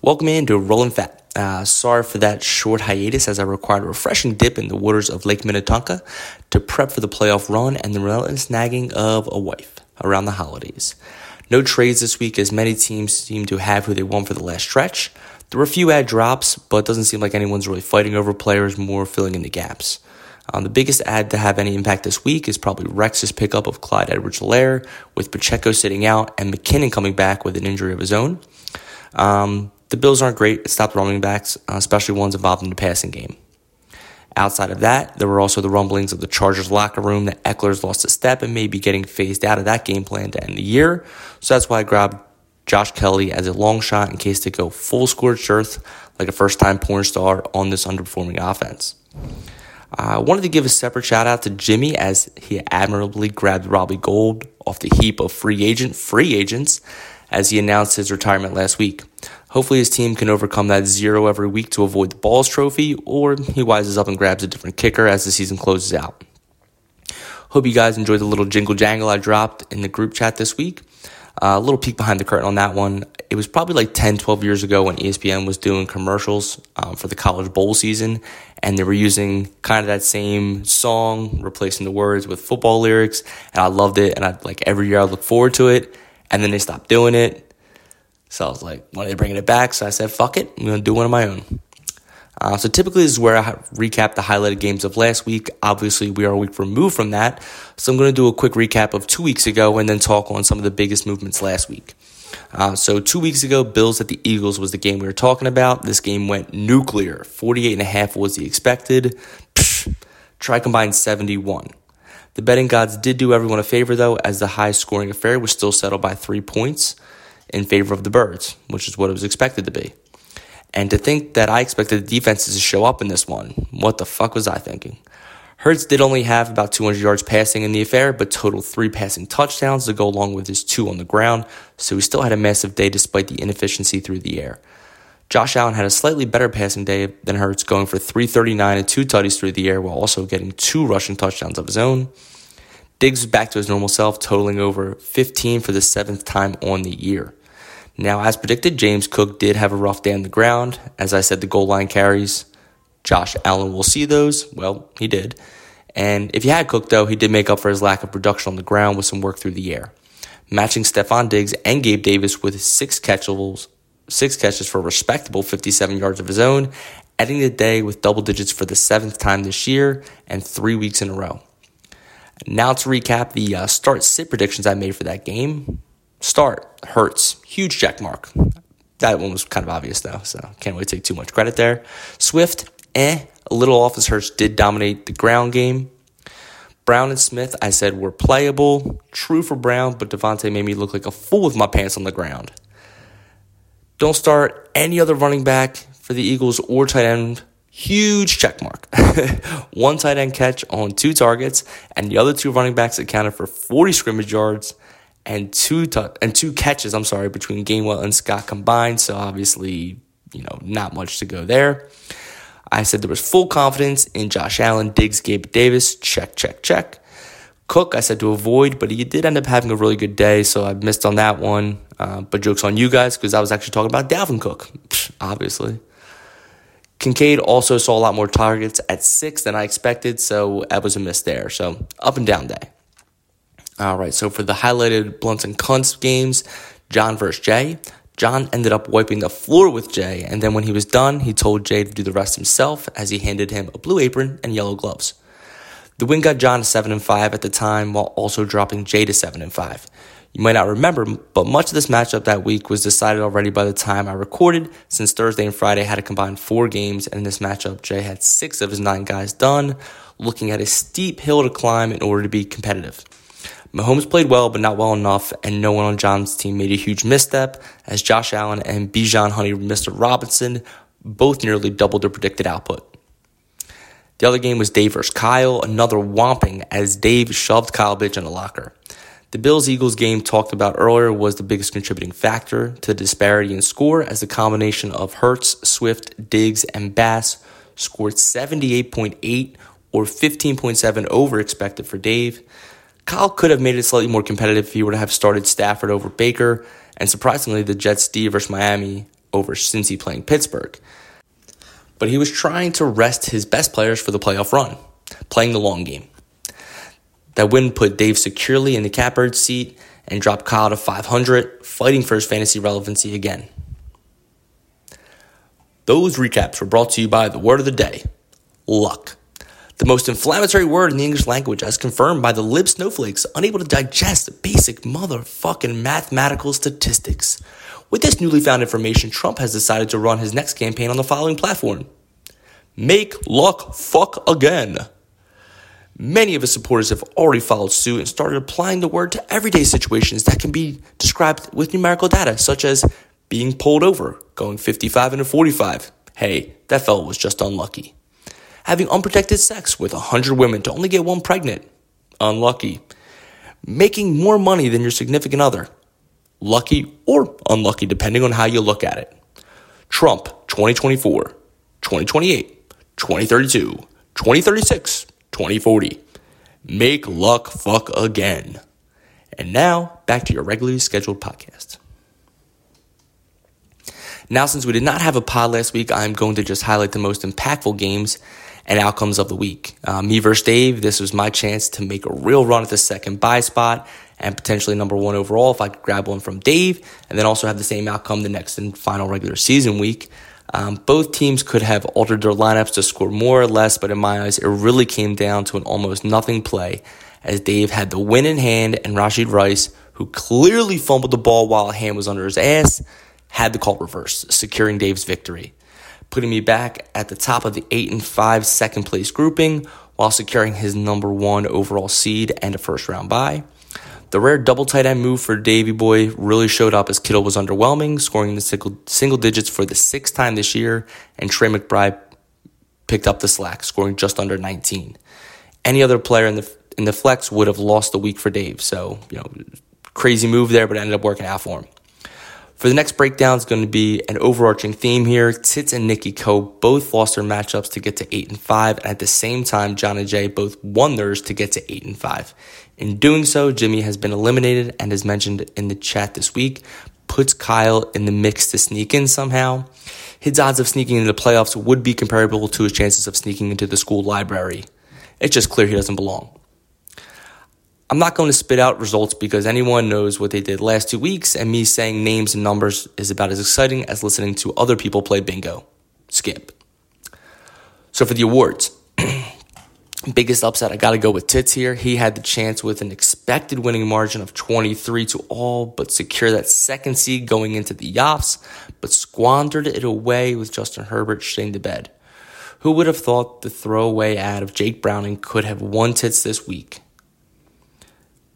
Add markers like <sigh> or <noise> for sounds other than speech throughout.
Welcome into Rolling Fat. Uh, sorry for that short hiatus as I required a refreshing dip in the waters of Lake Minnetonka to prep for the playoff run and the relentless nagging of a wife around the holidays. No trades this week as many teams seem to have who they want for the last stretch. There were a few ad drops, but it doesn't seem like anyone's really fighting over players, more filling in the gaps. Um, the biggest ad to have any impact this week is probably Rex's pickup of Clyde Edwards-Helaire, with Pacheco sitting out and McKinnon coming back with an injury of his own. Um, the Bills aren't great at stop running backs, uh, especially ones involved in the passing game. Outside of that, there were also the rumblings of the Chargers locker room that Ekeler's lost a step and may be getting phased out of that game plan to end the year. So that's why I grabbed Josh Kelley as a long shot in case they go full scorched earth like a first time porn star on this underperforming offense. I wanted to give a separate shout out to Jimmy as he admirably grabbed Robbie Gould off the heap of free agent free agents as he announced his retirement last week. Hopefully, his team can overcome that zero every week to avoid the Balls trophy, or he wises up and grabs a different kicker as the season closes out. Hope you guys enjoyed the little jingle jangle I dropped in the group chat this week. Uh, a little peek behind the curtain on that one. It was probably like 10, 12 years ago when ESPN was doing commercials um, for the college bowl season, and they were using kind of that same song, replacing the words with football lyrics, and I loved it. And I like every year I look forward to it, and then they stopped doing it. So I was like, are they bringing it back? So I said, fuck it, I'm gonna do one of my own. Uh, so typically, this is where I recap the highlighted games of last week. Obviously, we are a week removed from that. So I'm going to do a quick recap of two weeks ago and then talk on some of the biggest movements last week. Uh, so two weeks ago, Bills at the Eagles was the game we were talking about. This game went nuclear. 48 and a half was the expected. Psh, try combined 71. The betting gods did do everyone a favor though, as the high scoring affair was still settled by three points in favor of the Birds, which is what it was expected to be. And to think that I expected the defenses to show up in this one, what the fuck was I thinking? Hurts did only have about 200 yards passing in the affair, but totaled three passing touchdowns to go along with his two on the ground, so he still had a massive day despite the inefficiency through the air. Josh Allen had a slightly better passing day than Hurts, going for 339 and two tutties through the air while also getting two rushing touchdowns of his own. Diggs was back to his normal self, totaling over 15 for the seventh time on the year. Now, as predicted, James Cook did have a rough day on the ground. As I said, the goal line carries. Josh Allen will see those. Well, he did. And if you had Cook, though, he did make up for his lack of production on the ground with some work through the air, matching Stefon Diggs and Gabe Davis with six catchables, six catches for a respectable 57 yards of his own, ending the day with double digits for the seventh time this year and three weeks in a row. Now to recap the uh, start sit predictions I made for that game. Start Hurts, huge check mark. That one was kind of obvious though, so can't really take too much credit there. Swift, eh, a little off as Hurts did dominate the ground game. Brown and Smith, I said were playable. True for Brown, but Davante made me look like a fool with my pants on the ground. Don't start any other running back for the Eagles or tight end. Huge check mark. <laughs> One tight end catch on two targets, and the other two running backs accounted for 40 scrimmage yards and two t- and two catches. I'm sorry between Gainwell and Scott combined. So obviously, you know, not much to go there. I said there was full confidence in Josh Allen, Diggs, Gabe Davis. Check, check, check. Cook, I said to avoid, but he did end up having a really good day, so I missed on that one. Uh, but jokes on you guys because I was actually talking about Dalvin Cook, obviously. Kincaid also saw a lot more targets at six than I expected, so that was a miss there. So up and down day. All right, so for the highlighted blunts and cunts games, John versus Jay. John ended up wiping the floor with Jay, and then when he was done, he told Jay to do the rest himself as he handed him a blue apron and yellow gloves. The win got John to 7 and 5 at the time while also dropping Jay to 7 and 5. You might not remember, but much of this matchup that week was decided already by the time I recorded, since Thursday and Friday had a combined four games, and in this matchup, Jay had six of his nine guys done, looking at a steep hill to climb in order to be competitive. Mahomes played well, but not well enough, and no one on John's team made a huge misstep as Josh Allen and Bijan Honey Mr. Robinson both nearly doubled their predicted output. The other game was Dave versus Kyle, another whomping as Dave shoved Kyle Bitch in a locker. The Bills Eagles game talked about earlier was the biggest contributing factor to the disparity in score as the combination of Hurts, Swift, Diggs, and Bass scored 78.8 or 15.7 over expected for Dave. Kyle could have made it slightly more competitive if he were to have started Stafford over Baker. And surprisingly, the Jets D versus Miami over Cincy playing Pittsburgh. But he was trying to rest his best players for the playoff run, playing the long game. That win put Dave securely in the catbird seat and dropped Kyle to 500, fighting for his fantasy relevancy again. Those recaps were brought to you by the word of the day luck. The most inflammatory word in the English language, as confirmed by the lib snowflakes unable to digest basic motherfucking mathematical statistics. With this newly found information, Trump has decided to run his next campaign on the following platform Make luck fuck again. Many of his supporters have already followed suit and started applying the word to everyday situations that can be described with numerical data, such as being pulled over, going 55 into 45. Hey, that fellow was just unlucky. Having unprotected sex with 100 women to only get one pregnant. Unlucky. Making more money than your significant other. Lucky or unlucky, depending on how you look at it. Trump 2024, 2028, 2032, 2036. 2040. Make luck fuck again. And now, back to your regularly scheduled podcast. Now, since we did not have a pod last week, I'm going to just highlight the most impactful games and outcomes of the week. Uh, me versus Dave, this was my chance to make a real run at the second buy spot and potentially number one overall if I could grab one from Dave, and then also have the same outcome the next and final regular season week. Um, both teams could have altered their lineups to score more or less, but in my eyes, it really came down to an almost nothing play as Dave had the win in hand and Rashee Rice, who clearly fumbled the ball while hand was under his ass, had the call reversed, securing Dave's victory, putting me back at the top of the 8 and 5 second place grouping while securing his number one overall seed and a first round bye. The rare double tight end move for Davy Boy really showed up as Kittle was underwhelming, scoring in the single, single digits for the sixth time this year, and Trey McBride picked up the slack, scoring just under 19. Any other player in the in the flex would have lost the week for Dave. So, you know, crazy move there, but it ended up working out for him. For the next breakdown, it's going to be an overarching theme here. Tits and Nikki Co both lost their matchups to get to eight and five, and at the same time, John and Jay both won theirs to get to eight and five. In doing so, Jimmy has been eliminated and, as mentioned in the chat this week, puts Kyle in the mix to sneak in somehow. His odds of sneaking into the playoffs would be comparable to his chances of sneaking into the school library. It's just clear he doesn't belong. I'm not going to spit out results because anyone knows what they did last two weeks, and me saying names and numbers is about as exciting as listening to other people play bingo. Skip. So for the awards, <clears throat> Biggest upset, I got to go with Tits here. He had the chance with an expected winning margin of 23 to all, but secure that second seed going into the Yoffs, but squandered it away with Justin Herbert shitting the bed. Who would have thought the throwaway ad of Jake Browning could have won Tits this week?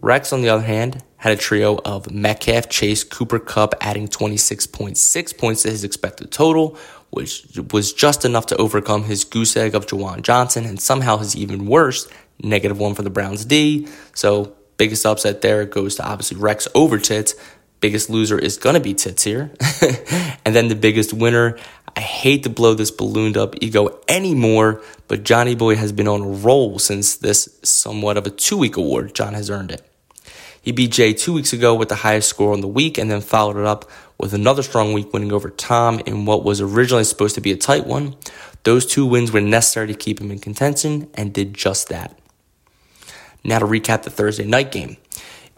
Rex, on the other hand, had a trio of Metcalf, Chase, Cooper Kupp, adding 26.6 points to his expected total, which was just enough to overcome his goose egg of Juwan Johnson and somehow his even worse negative one for the Browns D. So, biggest upset there goes to obviously Rex over Tits. Biggest loser is going to be Tits here. <laughs> and then the biggest winner, I hate to blow this ballooned up ego anymore, but Johnny Boy has been on a roll since this somewhat of a two week award. John has earned it. He beat Jay two weeks ago with the highest score on the week and then followed it up with another strong week winning over Tom in what was originally supposed to be a tight one. Those two wins were necessary to keep him in contention and did just that. Now to recap the Thursday night game.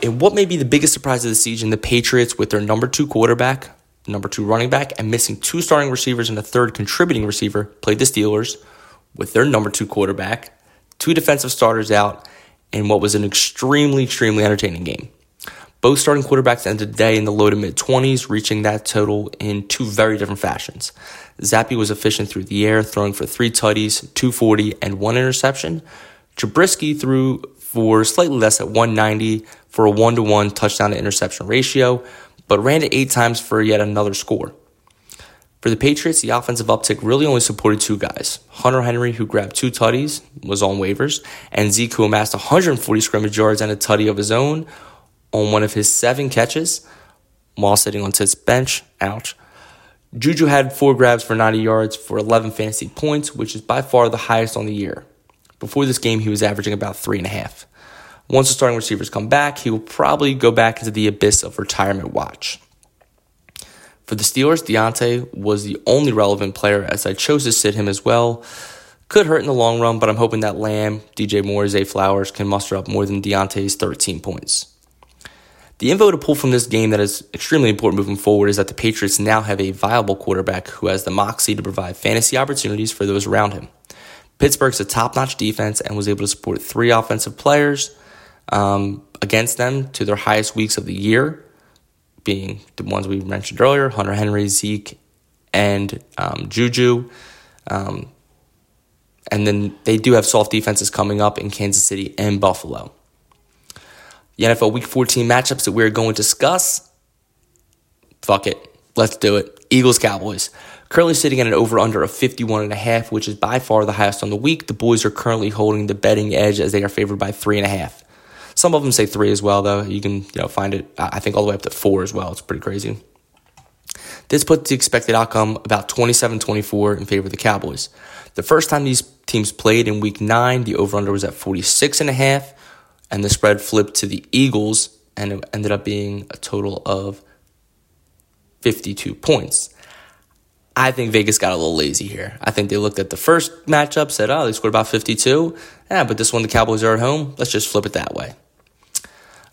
In what may be the biggest surprise of the season, the Patriots, with their number two quarterback, number two running back, and missing two starting receivers and a third contributing receiver, played the Steelers with their number two quarterback, two defensive starters out, in what was an extremely, extremely entertaining game. Both starting quarterbacks ended the day in the low to mid 20s, reaching that total in two very different fashions. Zappe was efficient through the air, throwing for three tutties, 240, and one interception. Trubisky threw for slightly less at 190 for a one to one touchdown to interception ratio, but ran it eight times for yet another score. For the Patriots, the offensive uptick really only supported two guys. Hunter Henry, who grabbed two tutties, was on waivers, and Zeke, who amassed 140 scrimmage yards and a tutty of his own on one of his seven catches while sitting on Tit's bench. Ouch. Juju had four grabs for 90 yards for 11 fantasy points, which is by far the highest on the year. Before this game, he was averaging about three and a half. Once the starting receivers come back, he will probably go back into the abyss of retirement watch. For the Steelers, Diontae was the only relevant player as I chose to sit him as well. Could hurt in the long run, but I'm hoping that Lamb, DJ Moore, Zay Flowers can muster up more than Diontae's 13 points. The info to pull from this game that is extremely important moving forward is that the Patriots now have a viable quarterback who has the moxie to provide fantasy opportunities for those around him. Pittsburgh's a top notch defense and was able to support three offensive players um, against them to their highest weeks of the year, being the ones we mentioned earlier Hunter Henry, Zeke, and um, Juju. Um, and then they do have soft defenses coming up in Kansas City and Buffalo the NFL Week 14 matchups that we're going to discuss. Fuck it. Let's do it. Eagles Cowboys. Currently sitting at an over under of 51 and a half, which is by far the highest on the week. The boys are currently holding the betting edge as they are favored by three and a half. Some of them say three as well, though. You can you know find it. I think all the way up to four as well. It's pretty crazy. This puts the expected outcome about 27-24 in favor of the Cowboys. The first time these teams played in Week Nine, the over under was at 46 and a half and the spread flipped to the Eagles, and it ended up being a total of 52 points. I think Vegas got a little lazy here. I think they looked at the first matchup, said, oh, they scored about 52. Yeah, but this one, the Cowboys are at home. Let's just flip it that way.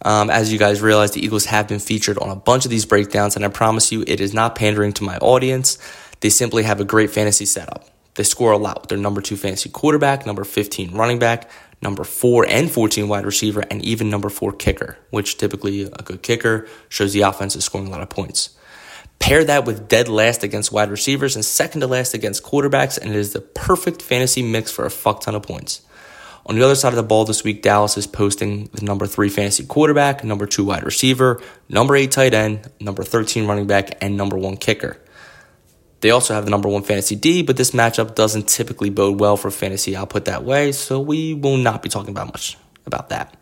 Um, as you guys realize, the Eagles have been featured on a bunch of these breakdowns, and I promise you, it is not pandering to my audience. They simply have a great fantasy setup. They score a lot with their number two fantasy quarterback, number 15 running back, number four and 14 wide receiver, and even number four kicker, which typically a good kicker shows the offense is scoring a lot of points. Pair that with dead last against wide receivers and second to last against quarterbacks, and it is the perfect fantasy mix for a fuck ton of points. On the other side of the ball this week, Dallas is posting the number three fantasy quarterback, number two wide receiver, number eight tight end, number 13 running back, and number one kicker. They also have the number one fantasy D, but this matchup doesn't typically bode well for fantasy output that way, so we will not be talking about much about that.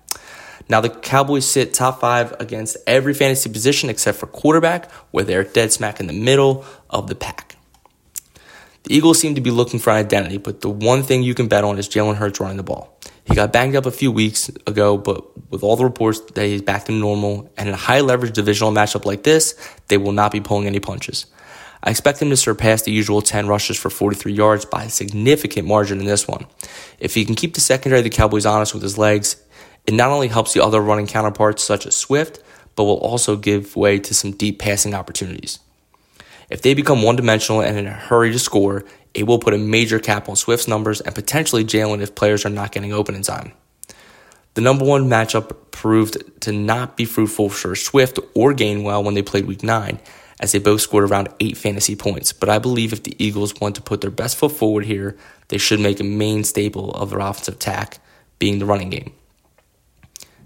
Now, the Cowboys sit top five against every fantasy position except for quarterback, where they're dead smack in the middle of the pack. The Eagles seem to be looking for an identity, but the one thing you can bet on is Jalen Hurts running the ball. He got banged up a few weeks ago, but with all the reports that he's back to normal and in a high leverage divisional matchup like this, they will not be pulling any punches. I expect him to surpass the usual 10 rushes for 43 yards by a significant margin in this one. If he can keep the secondary of the Cowboys honest with his legs, it not only helps the other running counterparts such as Swift, but will also give way to some deep passing opportunities. If they become one dimensional and in a hurry to score, it will put a major cap on Swift's numbers and potentially Jalen if players are not getting open in time. The number one matchup proved to not be fruitful for Swift or Gainwell when they played week 9, as they both scored around eight fantasy points. But I believe if the Eagles want to put their best foot forward here, they should make a main staple of their offensive attack being the running game.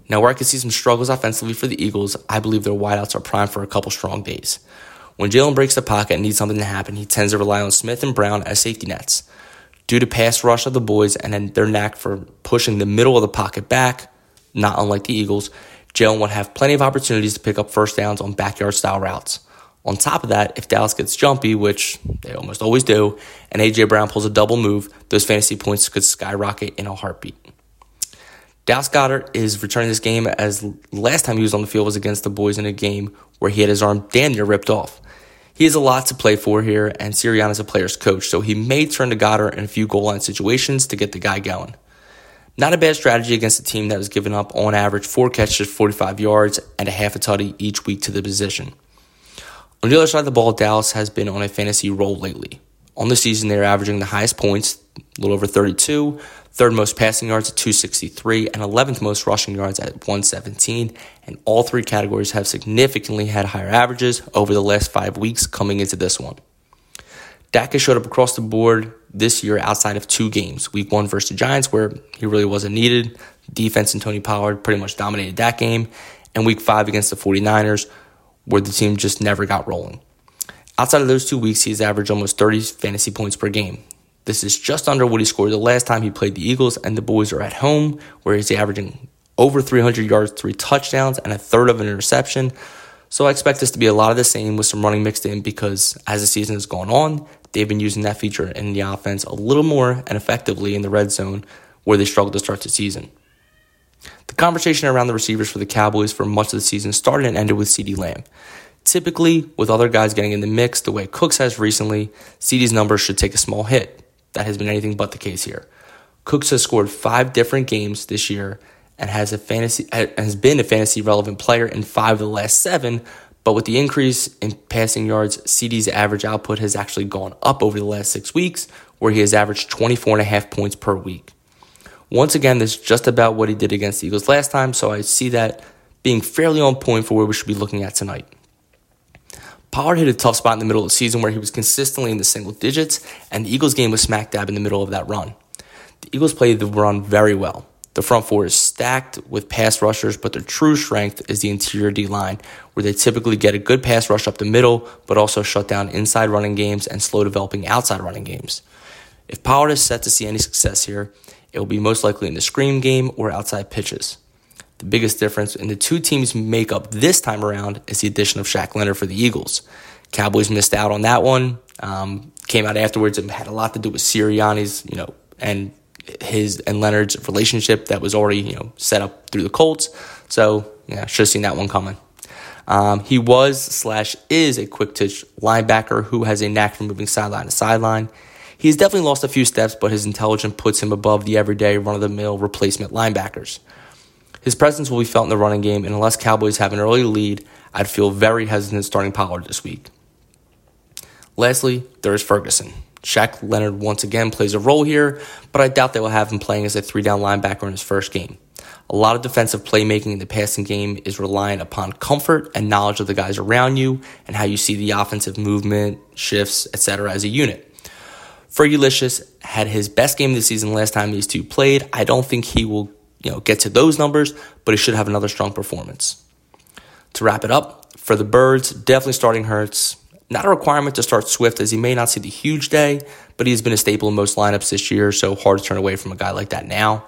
Now, where I can see some struggles offensively for the Eagles, I believe their wideouts are primed for a couple strong days. When Jalen breaks the pocket and needs something to happen, he tends to rely on Smith and Brown as safety nets. Due to pass rush of the boys and their knack for pushing the middle of the pocket back, not unlike the Eagles, Jalen would have plenty of opportunities to pick up first downs on backyard style routes. On top of that, if Dallas gets jumpy, which they almost always do, and AJ Brown pulls a double move, those fantasy points could skyrocket in a heartbeat. Dallas Goedert is returning this game as last time he was on the field was against the boys in a game where he had his arm damn near ripped off. He has a lot to play for here, and Sirianni is a player's coach, so he may turn to Goedert in a few goal line situations to get the guy going. Not a bad strategy against a team that has given up on average four catches, 45 yards, and a half a tutty each week to the position. On the other side of the ball, Dallas has been on a fantasy roll lately. On the season, they're averaging the highest points, a little over 32, third most passing yards at 263, and 11th most rushing yards at 117. And all three categories have significantly had higher averages over the last five weeks coming into this one. Dak has showed up across the board this year outside of two games. Week one versus the Giants, where he really wasn't needed. Defense and Tony Pollard pretty much dominated that game. And week five against the 49ers, where the team just never got rolling. Outside of those two weeks, he's averaged almost 30 fantasy points per game. This is just under what he scored the last time he played the Eagles, and the boys are at home, where he's averaging over 300 yards, three touchdowns, and a third of an interception. So I expect this to be a lot of the same with some running mixed in because as the season has gone on, they've been using that feature in the offense a little more and effectively in the red zone where they struggled to start the season. The conversation around the receivers for the Cowboys for much of the season started and ended with CeeDee Lamb. Typically, with other guys getting in the mix the way Cooks has recently, CeeDee's numbers should take a small hit. That has been anything but the case here. Cooks has scored five different games this year and has a fantasy has been a fantasy relevant player in five of the last seven. But with the increase in passing yards, CeeDee's average output has actually gone up over the last six weeks, where he has averaged 24 and a half points per week. Once again, this is just about what he did against the Eagles last time, so I see that being fairly on point for where we should be looking at tonight. Pollard hit a tough spot in the middle of the season where he was consistently in the single digits, and the Eagles game was smack dab in the middle of that run. The Eagles played the run very well. The front four is stacked with pass rushers, but their true strength is the interior D line, where they typically get a good pass rush up the middle, but also shut down inside running games and slow developing outside running games. If Pollard is set to see any success here, it will be most likely in the screen game or outside pitches. The biggest difference in the two teams' makeup this time around is the addition of Shaq Leonard for the Eagles. Cowboys missed out on that one. Um, came out afterwards and had a lot to do with Sirianni's, you know, and his and Leonard's relationship that was already you know set up through the Colts. So yeah, should have seen that one coming. Um, he was slash is a quick twitch linebacker who has a knack for moving sideline to sideline. He's definitely lost a few steps, but his intelligence puts him above the everyday run of the mill replacement linebackers. His presence will be felt in the running game, and unless Cowboys have an early lead, I'd feel very hesitant starting Pollard this week. Lastly, there is Ferguson. Shaq Leonard once again plays a role here, but I doubt they will have him playing as a three down linebacker in his first game. A lot of defensive playmaking in the passing game is reliant upon comfort and knowledge of the guys around you and how you see the offensive movement, shifts, etc. as a unit. Fergalicious had his best game of the season last time these two played. I don't think he will, you know, get to those numbers, but he should have another strong performance. To wrap it up, for the Birds, definitely starting Hurts. Not a requirement to start Swift as he may not see the huge day, but he's been a staple in most lineups this year, so hard to turn away from a guy like that now.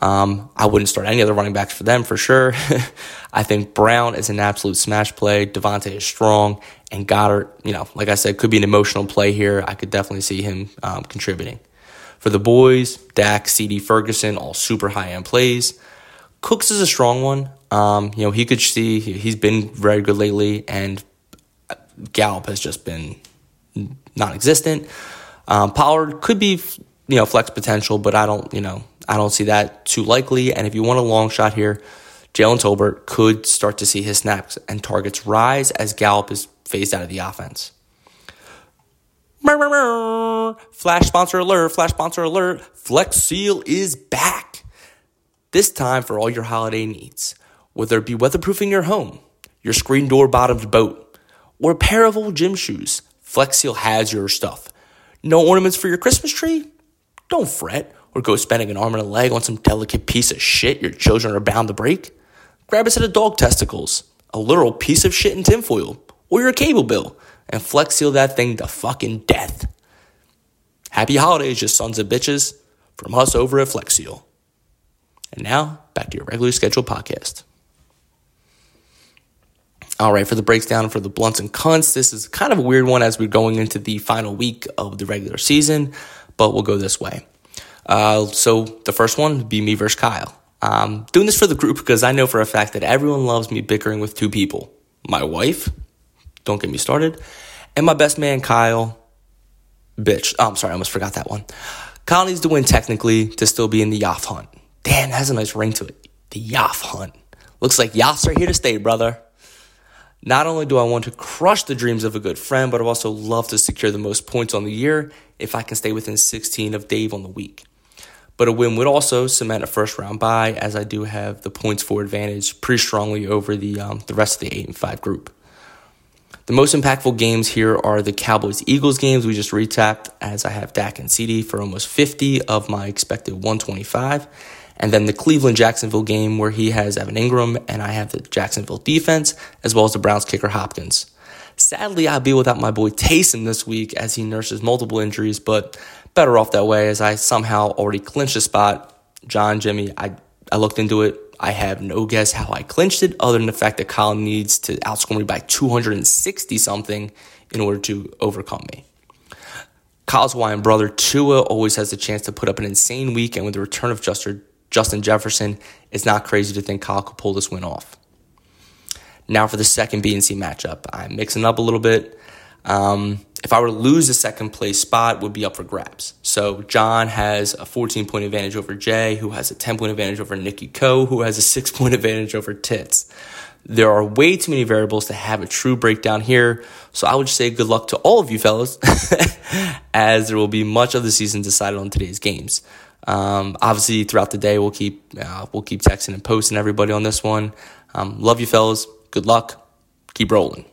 Um, I wouldn't start any other running backs for them for sure. <laughs> I think Brown is an absolute smash play. Davante is strong, and Goedert, you know, like I said, could be an emotional play here. I could definitely see him um, contributing. For the boys, Dak, CeeDee Ferguson, all super high end plays. Cooks is a strong one. Um, you know, he could see he's been very good lately, and Gallup has just been non-existent. Um, Pollard could be, you know, flex potential, but I don't, you know, I don't see that too likely. And if you want a long shot here, Jalen Tolbert could start to see his snaps and targets rise as Gallup is phased out of the offense. Flash sponsor alert, flash sponsor alert. Flex Seal is back. This time for all your holiday needs. Whether it be weatherproofing your home, your screen door bottomed boat, or a pair of old gym shoes, Flex Seal has your stuff. No ornaments for your Christmas tree? Don't fret or go spending an arm and a leg on some delicate piece of shit your children are bound to break. Grab a set of dog testicles, a literal piece of shit in tinfoil, or your cable bill, and Flex Seal that thing to fucking death. Happy holidays, you sons of bitches, from us over at Flex Seal. And now, back to your regularly scheduled podcast. All right, for the breakdown for the blunts and cunts, this is kind of a weird one as we're going into the final week of the regular season, but we'll go this way. Uh, so the first one would be me versus Kyle. Um, doing this for the group because I know for a fact that everyone loves me bickering with two people my wife, don't get me started, and my best man, Kyle. Bitch. Oh, I'm sorry, I almost forgot that one. Kyle needs to win technically to still be in the Yoff hunt. Damn, that has a nice ring to it. The Yoff hunt. Looks like Yoffs are here to stay, brother. Not only do I want to crush the dreams of a good friend, but I also love to secure the most points on the year if I can stay within 16 of Dave on the week. But a win would also cement a first round bye, as I do have the points for advantage pretty strongly over the um, the rest of the eight and five group. The most impactful games here are the Cowboys Eagles games we just retapped, as I have Dak and CeeDee for almost 50 of my expected 125 and then the Cleveland Jacksonville game where he has Evan Engram and I have the Jacksonville defense as well as the Browns kicker Hopkins. Sadly, I'll be without my boy Taysom this week as he nurses multiple injuries, but better off that way as I somehow already clinched a spot. John, Jimmy, I, I looked into it. I have no guess how I clinched it other than the fact that Kyle needs to outscore me by 260 something in order to overcome me. Kyle's Hawaiian brother Tua always has the chance to put up an insane week, and with the return of Justin Jefferson, it's not crazy to think Kyle could pull this win off. Now for the second B and C matchup. I'm mixing up a little bit. Um, if I were to lose the second place spot, would be up for grabs. So John has a 14 point advantage over Jay, who has a 10 point advantage over Nikki Ko, who has a six <laughs> point advantage over Tits. There are way too many variables to have a true breakdown here. So I would say good luck to all of you fellas, <laughs> as there will be much of the season decided on today's games. Um, obviously, throughout the day, we'll keep uh, we'll keep texting and posting everybody on this one. Um, love you fellas. Good luck. Keep rolling.